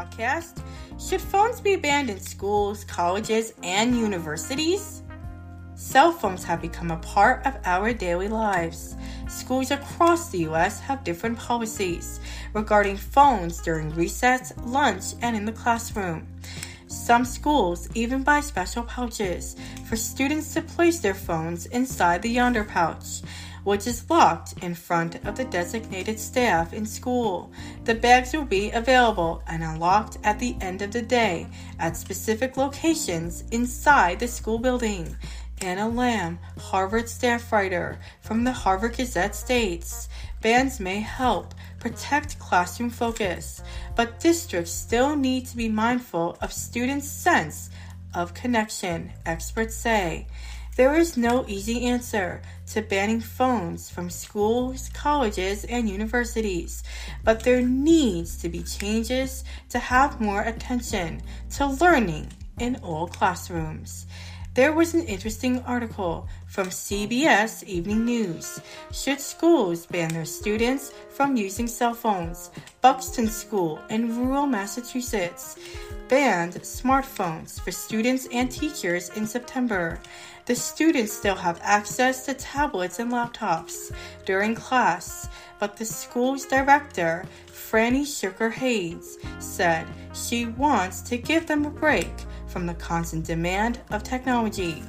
podcast Should phones be banned in schools, colleges, and universities? Cell phones have become a part of our daily lives. Schools across the U.S. have different policies regarding phones during recess, lunch, and in the classroom. Some schools even buy special pouches for students to place their phones inside the Yondr pouch, which is locked in front of the designated staff in school. The bags will be available and unlocked at the end of the day at specific locations inside the school building. Anna Lamb, Harvard staff writer from the Harvard Gazette states bans may help protect classroom focus, but districts still need to be mindful of students' sense of connection, experts say. There is no easy answer to banning phones from schools, colleges, and universities, but there needs to be changes to have more attention to learning in all classrooms. There was an interesting article from CBS Evening News. Should schools ban their students from using cell phones? Buxton School in rural Massachusetts banned smartphones for students and teachers in September. The students still have access to tablets and laptops during class, but the school's director, Franny Shuker-Haines, said she wants to give them a break from the constant demand of technology.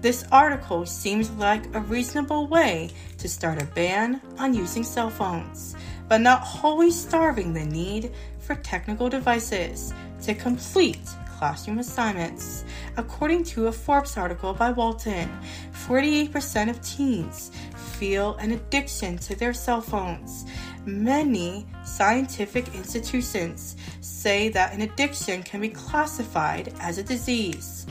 This article seems like a reasonable way to start a ban on using cell phones, but not wholly starving the need for technical devices to complete classroom assignments. According to a Forbes article by Walton, 48% of teens feel an addiction to their cell phones. Many scientific institutions say that an addiction can be classified as a disease,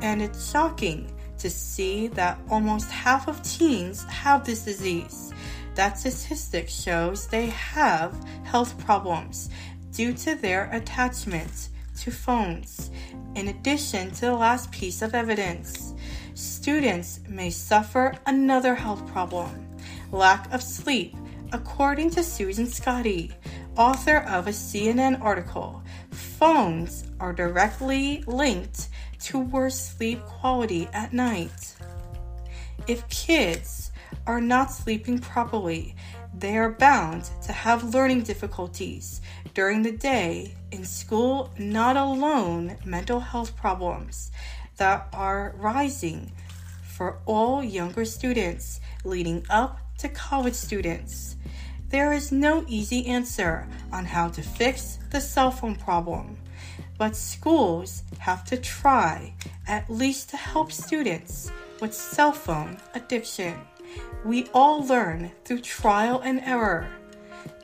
and it's shocking to see that almost half of teens have this disease. That statistic shows they have health problems due to their attachment to phones. In addition to the last piece of evidence, students may suffer another health problem lack of sleep, according to Susan Scutti, author of a CNN article. Phones are directly linked to worse sleep quality at night. If kids are not sleeping properly, they are bound to have learning difficulties during the day in school, not alone mental health problems that are rising for all younger students leading up to college students. There is no easy answer on how to fix the cell phone problem, but schools have to try at least to help students with cell phone addiction. We all learn through trial and error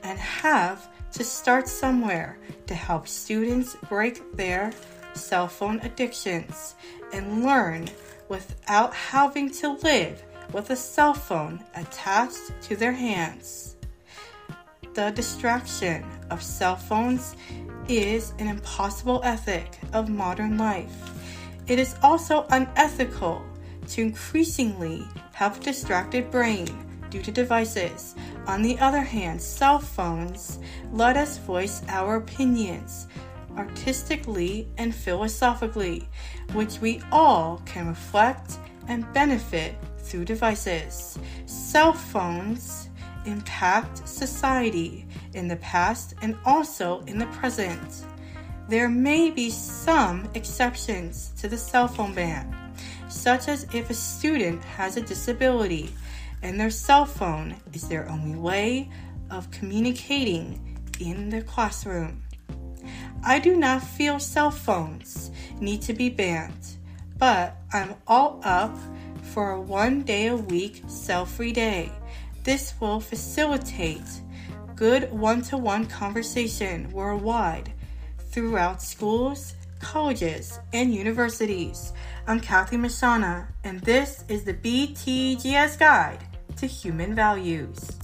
and have to start somewhere to help students break their cell phone addictions and learn without having to live with a cell phone attached to their hands. The distraction of cell phones is an impossible ethic of modern life. It is also unethical to increasingly have a distracted brain due to devices. On the other hand, cell phones let us voice our opinions artistically and philosophically, which we all can reflect and benefit through devices. Cell phones impact society in the past and also in the present. There may be some exceptions to the cell phone ban, such as if a student has a disability and their cell phone is their only way of communicating in the classroom. I do not feel cell phones need to be banned, but I'm all up for a one day a week cell free day. This will facilitate good one to one conversation worldwide throughout schools, colleges, and universities. I'm Kathy Mashana, and this is the BTGS Guide to Human Values.